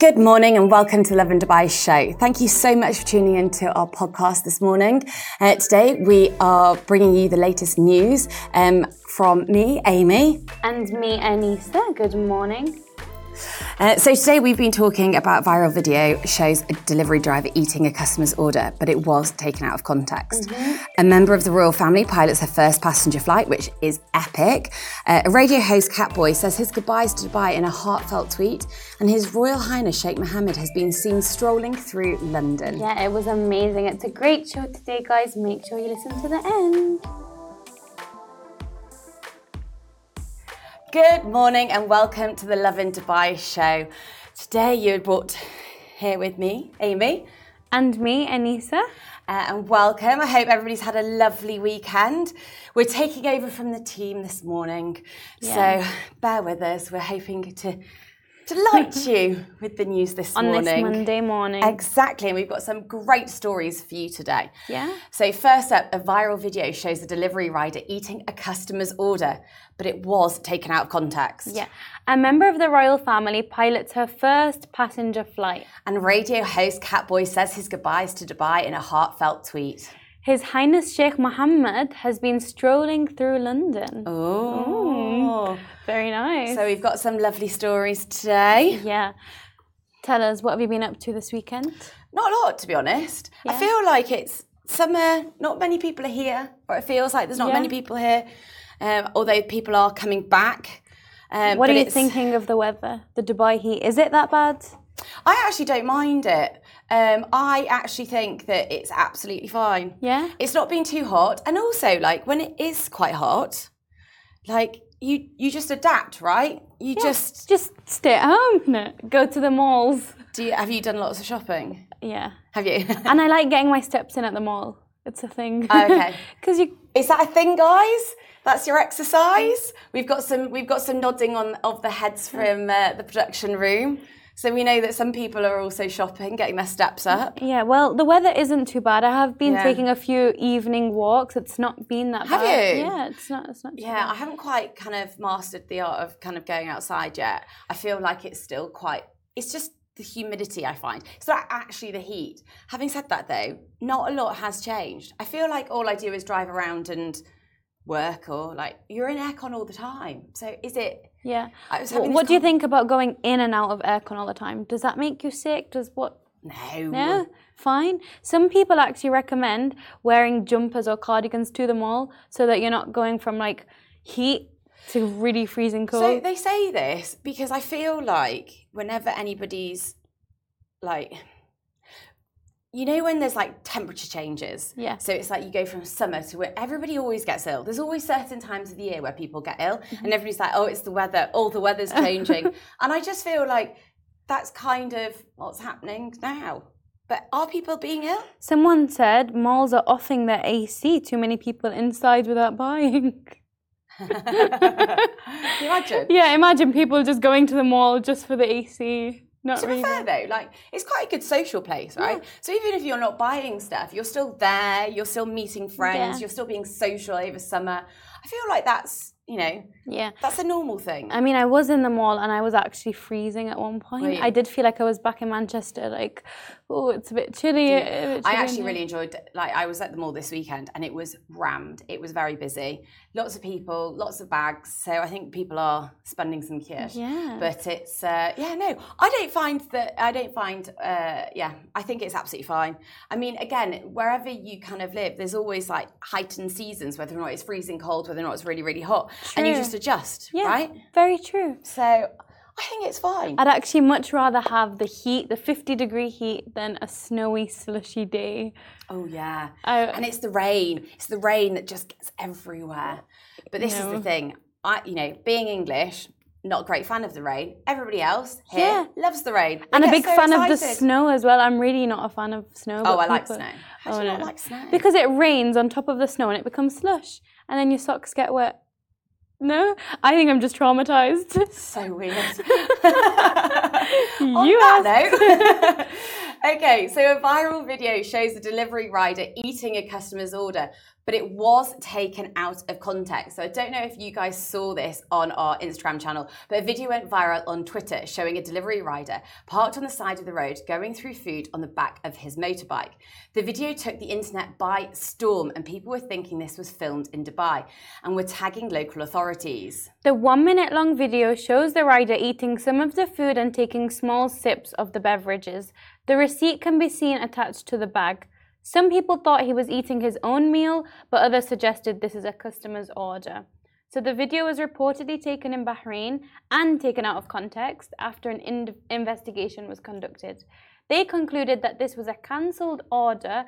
Good morning and welcome to Lovin Dubai show. Thank you so much for tuning in to our podcast this morning. Uh, today we are bringing you the latest news um, from me, Amy. And me, Anissa. Good morning. Uh, so today we've been talking about viral video shows a delivery driver eating a customer's order, but it was taken out of context. Mm-hmm. A member of the royal family pilots her first passenger flight, which is epic. Uh, a radio host, Catboy, says his goodbyes to Dubai in a heartfelt tweet, and His Royal Highness Sheikh Mohammed has been seen strolling through London. Yeah, it was amazing. It's a great show today, guys. Make sure you listen to the end. Good morning and welcome to the Lovin Dubai show. Today you're brought here with me, Amy. And me, Anissa. Uh, and welcome. I hope everybody's had a lovely weekend. We're taking over from the team this morning, yeah. so bear with us. We're hoping to delight you with the news this on morning. On this Monday morning. Exactly, and we've got some great stories for you today. Yeah. So first up, a viral video shows a delivery rider eating a customer's order, but it was taken out of context. Yeah. A member of the royal family pilots her first passenger flight. And radio host Catboy says his goodbyes to Dubai in a heartfelt tweet. His Highness Sheikh Mohammed has been strolling through London. Oh, very nice. So we've got some lovely stories today. Yeah. Tell us, what have you been up to this weekend? Not a lot, to be honest. Yeah. I feel like it's summer, not many people are here, or it feels like there's not yeah. many people here, um, although people are coming back. Um, what are you thinking of the weather, the Dubai heat? Is it that bad? I actually don't mind it. Um, I actually think that it's absolutely fine. Yeah. It's not being too hot. And also, like, when it is quite hot, like, you you just adapt, right? You yeah, just just stay at home, go to the malls. Do you have you done lots of shopping? Yeah. Have you? and I like getting my steps in at the mall. It's a thing. Oh, okay. Because you is that a thing, guys? That's your exercise. We've got some we've got some nodding on of the heads from uh, the production room. So we know that some people are also shopping, getting their steps up. Yeah, well, the weather isn't too bad. I have been yeah. taking a few evening walks. It's not been that have bad. Have you? Yeah, it's not. It's not. yeah, bad. I haven't quite kind of mastered the art of kind of going outside yet. I feel like it's still quite. It's just the humidity I find. It's not actually the heat. Having said that, though, not a lot has changed. I feel like all I do is drive around and work, or like you're in aircon all the time. So is it? Yeah. what do you think about going in and out of aircon all the time? Does that make you sick? Does what? No. No? Fine. Some people actually recommend wearing jumpers or cardigans to the mall so that you're not going from like heat to really freezing cold. So they say this because I feel like whenever anybody's like you know when there's like temperature changes? Yeah. So it's like you go from summer to where everybody always gets ill. There's always certain times of the year where people get ill mm-hmm. and everybody's like oh it's the weather. All the weather's changing. And i just feel like that's kind of what's happening now. But are people being ill? Someone said malls are offing their ac too many people inside without buying. Imagine. Yeah imagine people just going to the mall just for the ac not to really. be fair though, like it's quite a good social place, right? Yeah. So even if you're not buying stuff, you're still there, you're still meeting friends, yeah. you're still being social over summer. I feel like that's you know, yeah, that's a normal thing. I mean, I was in the mall and I was actually freezing at one point. I did feel like I was back in Manchester, like, oh, it's a bit chilly. A bit chilly I actually really enjoyed. Like, I was at the mall this weekend and it was rammed. It was very busy. Lots of people, lots of bags. So I think people are spending some cash. Yeah. But it's uh, yeah, no, I don't find that. I don't find. Uh, yeah, I think it's absolutely fine. I mean, again, wherever you kind of live, there's always like heightened seasons, whether or not it's freezing cold, whether or not it's really really hot. True. and you just adjust, yeah, right? Very true. So I think it's fine. I'd actually much rather have the heat, the 50 degree heat, than a snowy, slushy day. Oh, yeah. and it's the rain. It's the rain that just gets everywhere. But this no. is the thing. I, you know, being English, not a great fan of the rain. Everybody else here yeah. loves the rain. They and a big so fan excited. of the snow as well. I'm really not a fan of snow. Oh, I like snow. How oh, do you no. not like snow? Because it rains on top of the snow and it becomes slush. And then your socks get wet. No, I think I'm just traumatized. So weird. you asked. okay, so a viral video shows a delivery rider eating a customer's order, but it was taken out of context. So I don't know if you guys saw this on our Instagram channel, but a video went viral on Twitter showing a delivery rider parked on the side of the road going through food on the back of his motorbike. The video took the internet by storm, and people were thinking this was filmed in Dubai and were tagging local authorities. The one minute long video shows the rider eating some of the food and taking small sips of the beverages. The receipt can be seen attached to the bag. Some people thought he was eating his own meal, but others suggested this is a customer's order. So the video was reportedly taken in Bahrain and taken out of context after an in- investigation was conducted. They concluded that this was a cancelled order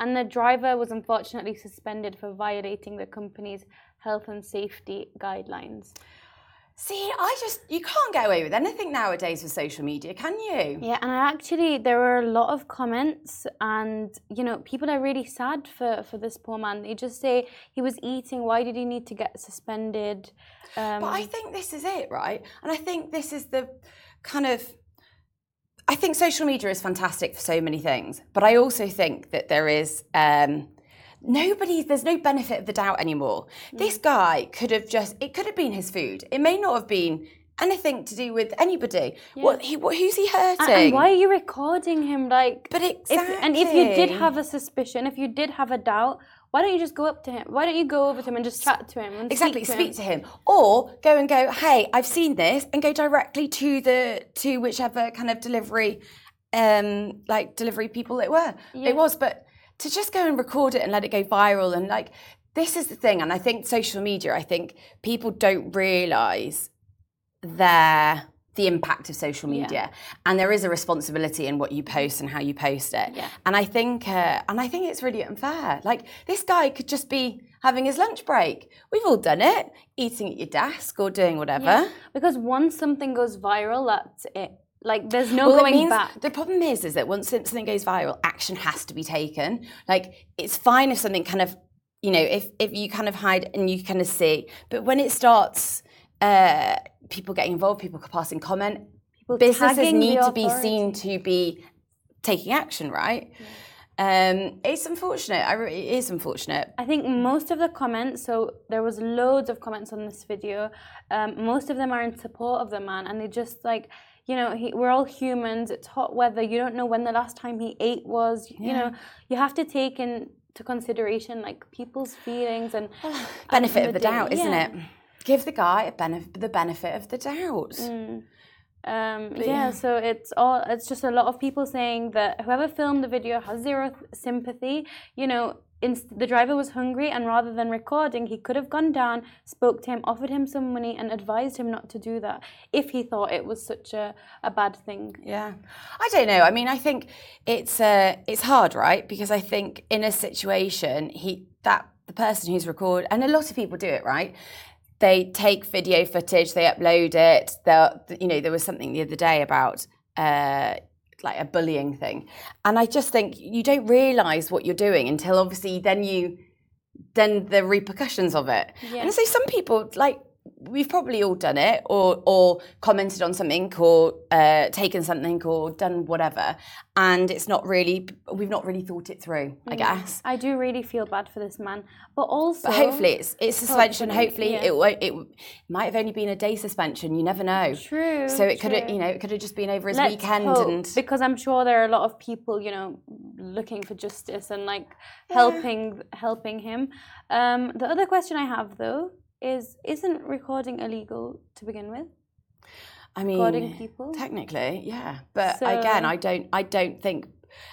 and the driver was unfortunately suspended for violating the company's health and safety guidelines. See, I just, you can't get away with anything nowadays with social media, can you? Yeah, and I actually, there were a lot of comments, and you know, people are really sad for, for this poor man. They just say he was eating, why did he need to get suspended? Um, but I think this is it, right? And I think this is the kind of, I think social media is fantastic for so many things, but I also think that there is, um, nobody there's no benefit of the doubt anymore mm. this guy could have just it could have been his food it may not have been anything to do with anybody yeah. what he what, who's he hurting and, and, why are you recording him like but exactly. If, and if you did have a suspicion if you did have a doubt why don't you just go up to him? Why don't you go over to him and just chat to him? exactly, speak, to, speak him. to, him. or go and go. Hey, I've seen this, and go directly to the to whichever kind of delivery, um, like delivery people it were. Yeah. It was, but to just go and record it and let it go viral and like this is the thing. And i think social media i think people don't realize their the impact of social media. Yeah. and there is a responsibility in what you post and how you post it. Yeah. and i think uh, and i think it's really unfair. Like this guy could just be having his lunch break. We've all done it. Eating at your desk or doing whatever. Yeah. because once something goes viral that's it like there's no well, going means, back. The problem is, is that once something goes viral, action has to be taken. Like it's fine if something kind of, you know, if if you kind of hide and you kind of see, but when it starts, uh, people getting involved, people passing comment, people businesses need to be seen to be taking action, right? Yeah. Um, it's unfortunate. I re- it is unfortunate. I think most of the comments. So there was loads of comments on this video. Um, most of them are in support of the man, and they just like you know, he, we're all humans. It's hot weather. You don't know when the last time he ate was. Yeah. You know, you have to take into consideration like people's feelings and benefit of the, the doubt, isn't it? Give the guy a the benefit of the doubt. Mm. Um, yeah, yeah, so it's all. It's just a lot of people saying that whoever filmed the video has zero sympathy. You know, the driver was hungry and rather than recording he could have gone down spoke to him offered him some money and advised him not to do that if he thought it was such a, a bad thing. Yeah. I don't know. I mean i think it's uh, it's hard right? Because i think in a situation he that the person who's recorded and a lot of people do it right? They take video footage they upload it they you know there was something the other day about uh, like a bullying thing. And I just think you don't realize what you're doing until obviously then you then the repercussions of it. Yeah. And so some people like we've probably all done it or or commented on something or uh, taken something or done whatever. And it's not really we've not really thought it through i guess. I do really feel bad for this man. But also but hopefully it's it's suspension. hopefully, yeah. it, it might have only been a day suspension. You never know. True so it could have you know it could have just been over his Let's weekend hope, and because i'm sure there are a lot of people you know looking for justice and like yeah. helping helping him. Um, the other question i have though is isn't recording illegal to begin with? I mean, recording people technically, yeah. But so, again, I don't, I don't think.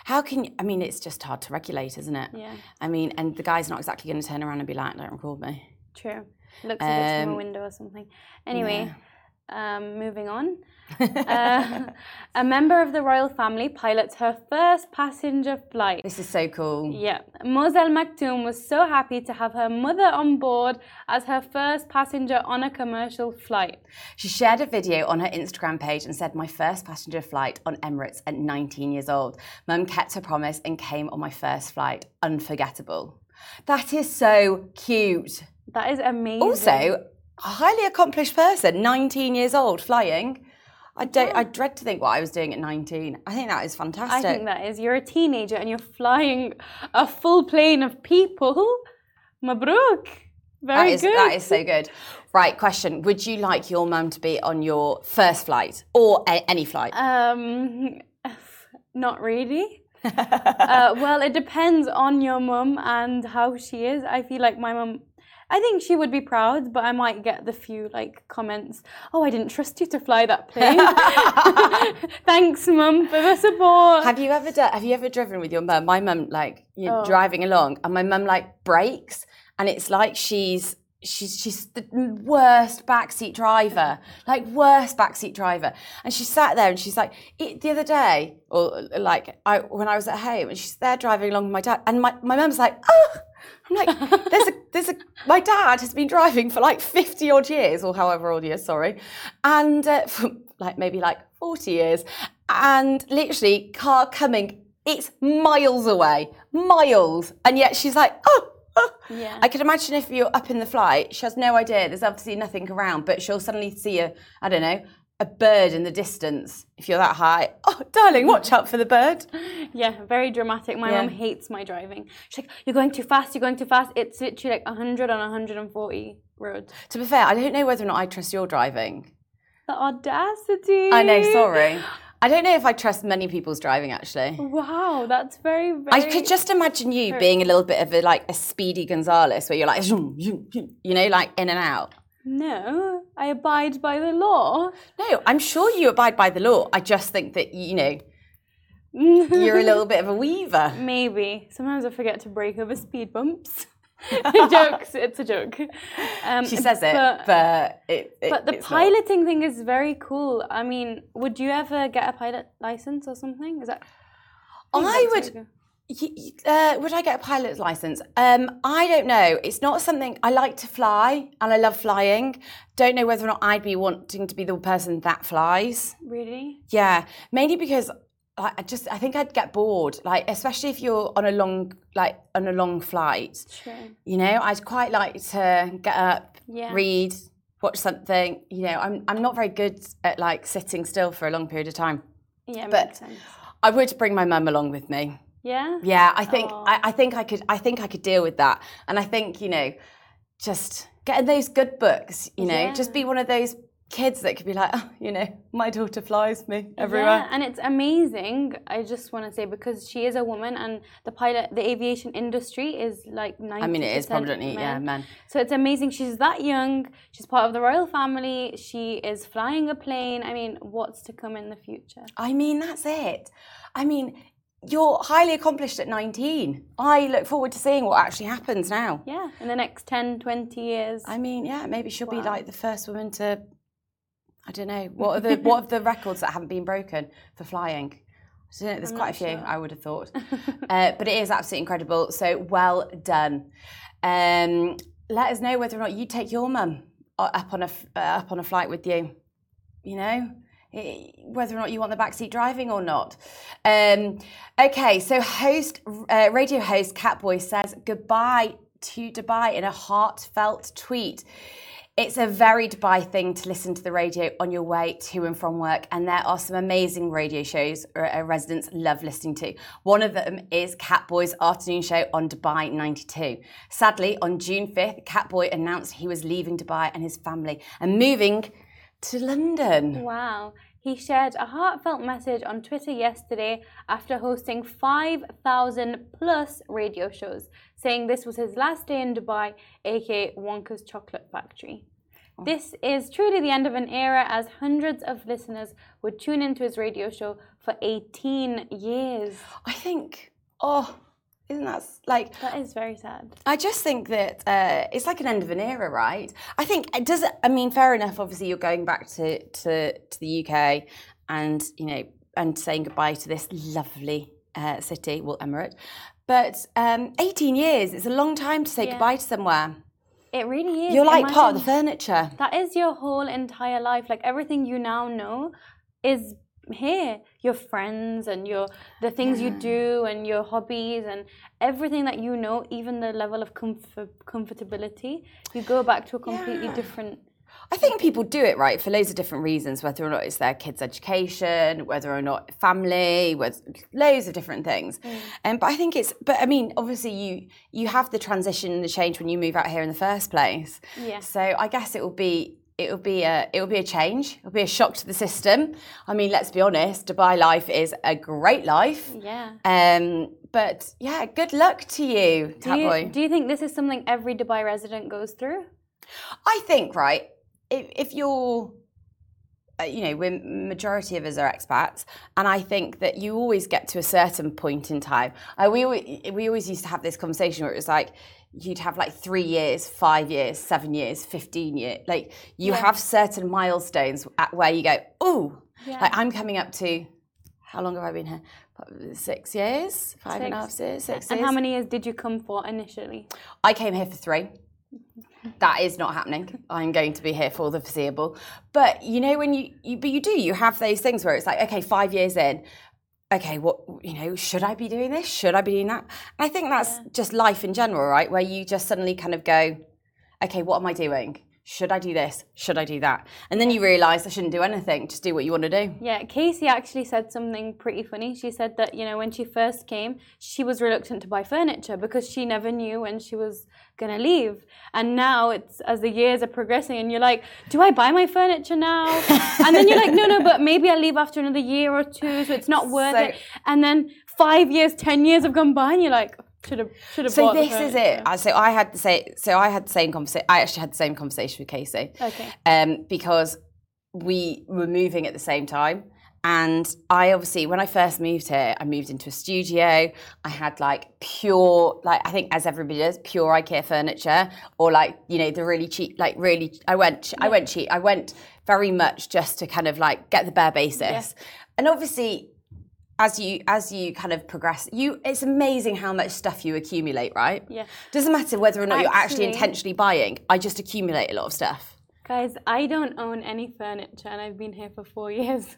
How can you, I mean? It's just hard to regulate, isn't it? Yeah. I mean, and the guy's not exactly going to turn around and be like, "Don't record me." True. Looks um, a from a window or something. Anyway, yeah. Um, moving on. uh, a member of the royal family pilots her first passenger flight. This is so cool. Yeah. Al Maktoum was so happy to have her mother on board as her first passenger on a commercial flight. She shared a video on her Instagram page and said, My first passenger flight on Emirates at 19 years old. Mum kept her promise and came on my first flight. Unforgettable. That is so cute. That is amazing. Also, a highly accomplished person, 19 years old, flying. I don't. I dread to think what I was doing at 19. I think that is fantastic. I think that is. You're a teenager and you're flying a full plane of people. Mabruk. Very that is, good. That is so good. Right, question. Would you like your mum to be on your first flight or a- any flight? Um, not really. uh, well, it depends on your mum and how she is. I feel like my mum, I think she would be proud, but I might get the few like comments. Oh, I didn't trust you to fly that plane. Thanks, mum, for the support. have you ever done, have you ever driven with your mum? My mum, like, you're Oh. driving along and my mum, like, brakes and it's like she's she's she's the worst backseat driver, like worst backseat driver. And she sat there and she's like, the other day, or like I when I was at home, and she's there driving along with my dad, and my, my mum's like, oh, I'm like, there's a there's a my dad has been driving for like 50 odd years, or however old years, sorry, and uh, for like maybe like 40 years, and literally car coming, it's miles away, miles, and yet she's like, oh. oh. Yeah. I can imagine if you're up in the flight, she has no idea. There's obviously nothing around, but she'll suddenly see a, I don't know, a bird in the distance. If you're that high, oh, darling, watch out for the bird. Yeah, very dramatic. My Yeah. mum hates my driving. She's like, "You're going too fast. You're going too fast." It's literally like 100 on 140 road. To be fair, I don't know whether or not I trust your driving. The audacity. I know, sorry. I don't know if I trust many people's driving actually. Wow, that's very, very. I could just imagine you being a little bit of a like a speedy Gonzales where you're like, you know, like in and out. No, I abide by the law. No, I'm sure you abide by the law. I just think that you know you're a little bit of a weaver. Maybe. Sometimes I forget to brake over speed bumps. Jokes. It's a joke. Um, She says it, but, but, it, it- but the it's not. piloting thing is very cool. I mean, would you ever get a pilot license or something? Is that? I would. Very good. Y- y- Uh, would I get a pilot's license? Um, I don't know. It's not something I like to fly, and I love flying. Don't know whether or not I'd be wanting to be the person that flies. Really? Yeah, mainly because I I just I think I'd get bored. Like especially if you're on a long like on a long flight. True. You know, I'd quite like to get up, Yeah. read, watch something. You know, I'm I'm not very good at like sitting still for a long period of time. Yeah, But-. I would bring my mum along with me. Yeah. Yeah, I think. I, I think I could I think I could deal with that. And I think, you know, just getting those good books, you know, just be one of those kids that could be like, oh, you know, my daughter flies me everywhere. Yeah, and it's amazing. I just want to say because she is a woman, and the pilot, the aviation industry is like ninety. I mean, it is predominantly, yeah, men. So it's amazing. She's that young. She's part of the royal family. She is flying a plane. I mean, what's to come in the future? I mean, that's it. I mean, you're highly accomplished at 19. I look forward to seeing what actually happens now. Yeah, in the next 10, 20 years. I mean, yeah, maybe she'll be like the first woman to. I don't know. What are the what are the records that haven't been broken for flying? I don't know, there's I'm quite a few. sure. I would have thought, uh, but it is absolutely incredible. So well done. Um, let us know whether or not you take your mum uh, up on a uh, up on a flight with you. You know. Eh, Whether or not you want the backseat driving or not. Um, okay, so host, uh, radio host Catboy says goodbye to Dubai in a heartfelt tweet. It's a very Dubai thing to listen to the radio on your way to and from work, and there are some amazing radio shows uh, uh, residents love listening to. One of them is Catboy's afternoon show on Dubai 92. Sadly, on June 5th, Catboy announced he was leaving Dubai and his family and moving to London. Wow. He shared a heartfelt message on Twitter yesterday after hosting 5,000 plus radio shows, saying this was his last day in Dubai, aka Wonka's Chocolate Factory. Oh. This is truly the end of an era as hundreds of listeners would tune into his radio show for 18 years. I think, oh, isn't that like That is very sad. I just think that uh, it's like an end of an era, right? I think it does. I mean, fair enough. Obviously, you're going back to to, to the UK, and you know, and saying goodbye to this lovely uh, city, well, Emirate. But um, 18 years is a long time to say Yeah. goodbye to somewhere. It really is. You're like part of the furniture. That is your whole entire life. Like everything you now know is here. Your friends and your the things you do and your hobbies and everything that you know, even the level of comfort, comfortability, you go back to a completely Yeah. different I think people do it right for loads of different reasons, whether or not it's their kids' education, whether or not family, with loads of different things. Mm. Um, but I think it's, but I mean, obviously you you have the transition and the change when you move out here in the first place. Yeah. So I guess it will be it will be a it will be a change. It'll be a shock to the system. I mean, let's be honest, Dubai life is a great life. Yeah. Um, but yeah, good luck to you, do you, do you think this is something every Dubai resident goes through? I think right if, if you're uh, you know, we're majority of us are expats, and I think that you always get to a certain point in time. Uh, we we always used to have this conversation where it was like you'd have like three years, five years, seven years, fifteen years. Like you yeah. have certain milestones at where you go, oh, yeah. like I'm coming up to. How long have I been here? Six years, five six. and a half years, six. And years. how many years did you come for initially? I came here for three that is not happening. I'm going to be here for the foreseeable. But you know, when you, you but you do, you have those things where it's like, okay, five years in, okay, what you know, should I be doing this? Should I be doing that? And I think that's yeah. just life in general, right? Where you just suddenly kind of go, okay, what am I doing? Should I do this? Should I do that? And then you realize I shouldn't do anything, just do what you want to do. Yeah, Casey actually said something pretty funny. She said that, you know, when she first came, she was reluctant to buy furniture because she never knew when she was going to leave. And now it's as the years are progressing and you're like, do I buy my furniture now? and then you're like, no, no, but maybe I'll leave after another year or two, so it's not worth so, it. And then five years, ten years have gone by and you're like, should have should have. So this is it. So I had the same. So I had the same conversation. I actually had the same conversation with Casey. Okay. Um, because we were moving at the same time. And I obviously, when I first moved here, I moved into a studio. I had like pure, like I think as everybody does, pure IKEA furniture, or like you know the really cheap, like really. I went, yeah. I went cheap. I went very much just to kind of like get the bare basis. Yeah. And obviously, as you as you kind of progress you it's amazing how much stuff you accumulate right? Yeah. Doesn't matter whether or not actually, you're actually intentionally buying i just accumulate a lot of stuff. Guys i don't own any furniture and i've been here for four years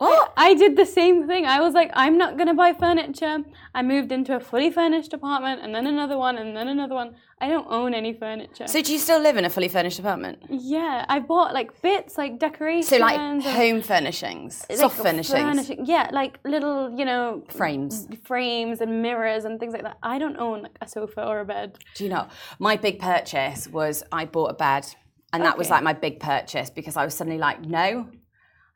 Oh, what? I did the same thing. I was like, I'm not going to buy furniture. I moved into a fully furnished apartment and then another one and then another one. I don't own any furniture. So do you still live in a fully furnished apartment? Yeah, I bought like bits, like decorations. So like home furnishings, like soft furnishings. Furnishing, yeah, like little, you know, frames, frames and mirrors and things like that. I don't own like a sofa or a bed. Do you know? My big purchase was I bought a bed. And that okay. was like my big purchase because I was suddenly like, no,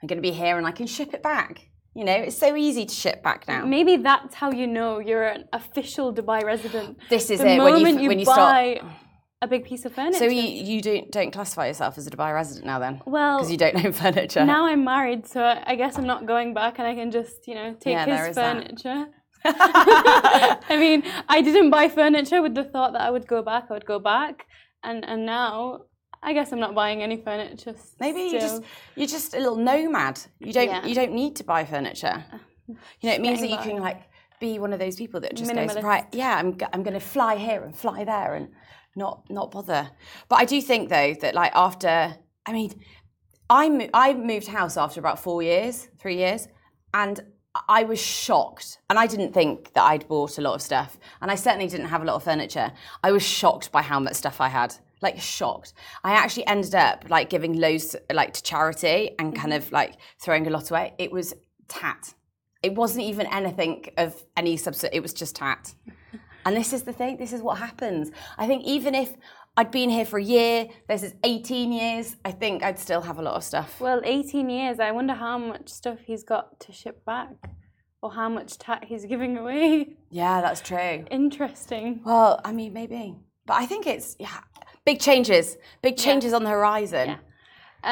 I'm going to be here and I can ship it back. You know, it's so easy to ship back now. Maybe that's how you know you're an official Dubai resident. This is the it. Moment when you, when you buy start a big piece of furniture. So you, you don't don't classify yourself as a Dubai resident now then? Well, because you don't own furniture. Now I'm married, so I guess I'm not going back, and I can just you know take yeah, his furniture. I mean, I didn't buy furniture with the thought that I would go back. I would go back, and and now I guess I'm not buying any furniture. Maybe you just you're just a little nomad. You don't yeah. you don't need to buy furniture. Uh, you know, it means that you by. can like be one of those people that just goes right. Yeah, I'm I'm going to fly here and fly there and not not bother. But I do think though that like after I mean, I mo- I moved house after about four years, three years, and I was shocked, and I didn't think that I'd bought a lot of stuff, and I certainly didn't have a lot of furniture. I was shocked by how much stuff I had like shocked. I actually ended up like giving loads like to charity and kind mm-hmm. of like throwing a lot away. It was tat. It wasn't even anything of any substance. It was just tat. and this is the thing. This is what happens. I think even if I'd been here for a year, this is 18 years, I think I'd still have a lot of stuff. Well, 18 years. I wonder how much stuff he's got to ship back or how much tat he's giving away. Yeah, that's true. Interesting. Well, I mean, maybe. But I think it's, yeah, Big changes, big changes yeah. on the horizon. Yeah.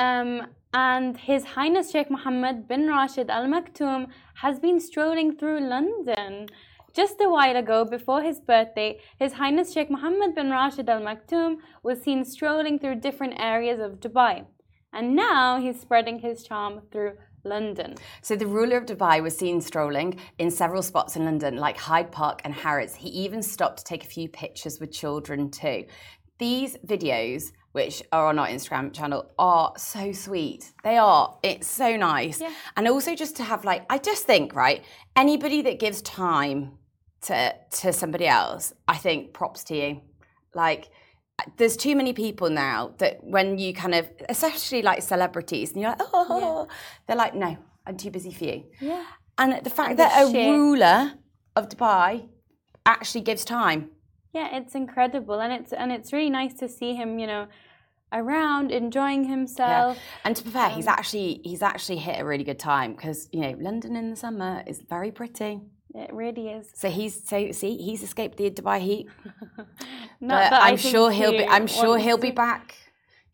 Um, and His Highness Sheikh Mohammed bin Rashid Al Maktoum has been strolling through London. Just a while ago, before his birthday, His Highness Sheikh Mohammed bin Rashid Al Maktoum was seen strolling through different areas of Dubai. And now he's spreading his charm through London. So the ruler of Dubai was seen strolling in several spots in London, like Hyde Park and Harrods. He even stopped to take a few pictures with children too. These videos, which are on our Instagram channel, are so sweet. They are. It's so nice. Yeah. And also just to have like, I just think, right, anybody that gives time to to somebody else, I think props to you. Like there's too many people now that when you kind of, especially like celebrities, and you're like, oh, they're like, no, I'm too busy for you. Yeah. And the fact And that a ruler of Dubai actually gives time. Yeah, it's incredible, and it's and it's really nice to see him, you know, around enjoying himself. And to be fair, Um, he's actually he's actually hit a really good time because you know London in the summer is very pretty. It really is. So he's so see he's escaped the Dubai heat. Not but I'm sure he'll be. I'm sure he'll be back.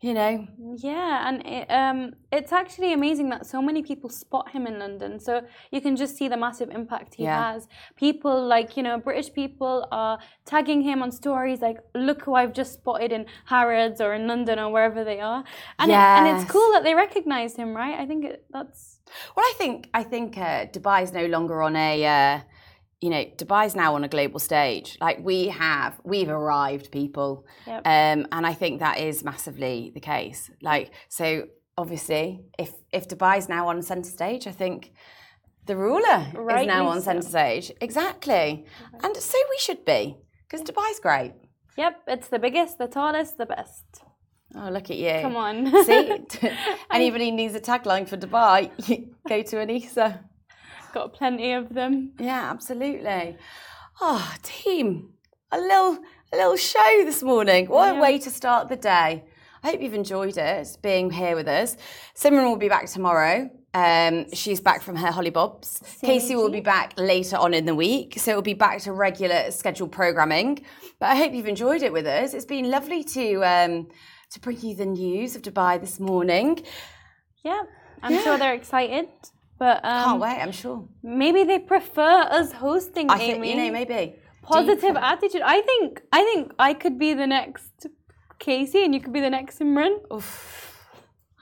You know, Yeah, and it, um, it's actually amazing that so many people spot him in London. So you can just see the massive impact he Yeah. has. People like, you know, British people are tagging him on stories like, look who I've just spotted in Harrods or in London or wherever they are. And, it, and it's cool that they recognize him, right? I think it, that's. well, I think I think uh, Dubai is no longer on a. Uh, you know, Dubai's now on a global stage. Like we have, we've arrived, people, Yep. um, and I think that is massively the case. Like, so obviously, if if Dubai's now on centre stage, I think the ruler is now on centre stage. Exactly, and so we should be because Dubai's great. Yep, it's the biggest, the tallest, the best. Oh, look at you! Come on. See, anybody needs a tagline for Dubai, go to Anissa. Got plenty of them. Yeah, absolutely. Oh, team, a little a little show this morning. What a way to start the day. I hope you've enjoyed it being here with us. Simran will be back tomorrow. Um, she's back from her hollybobs. Casey will be back later on in the week, so it'll be back to regular scheduled programming. But I hope you've enjoyed it with us. It's been lovely to um, to bring you the news of Dubai this morning. Yeah, I'm Yeah. sure they're excited. But um, Can't wait, I'm sure. maybe they prefer us hosting. I think you know maybe positive attitude. I think I think I could be the next Casey, and you could be the next Simran.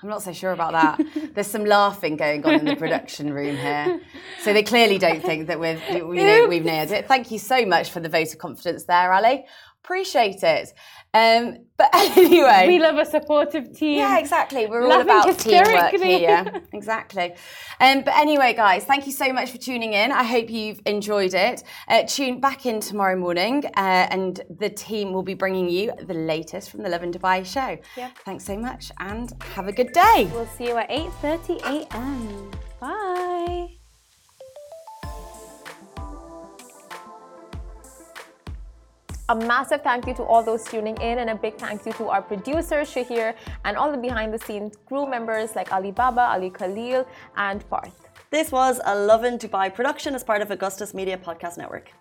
I'm not so sure about that. There's some laughing going on in the production room here, so they clearly don't think that we've you know we've nailed it. Thank you so much for the vote of confidence there, Ali. Appreciate it. Um, but anyway, We love a supportive team. yeah, exactly. We're all about teamwork here. Exactly. Um, but anyway, guys, thank you so much for tuning in. I hope you've enjoyed it. Uh, tune back in tomorrow morning, uh, and the team will be bringing you the latest from the Lovin Dubai show. Yep. Thanks so much, and have a good day. We'll see you at 8:30 a.m. Bye. A massive thank you to all those tuning in, and a big thank you to our producer Shahir and all the behind the scenes crew members like Ali Baba, Ali Khalil, and Parth. This was a Lovin Dubai production as part of Augustus Media Podcast Network.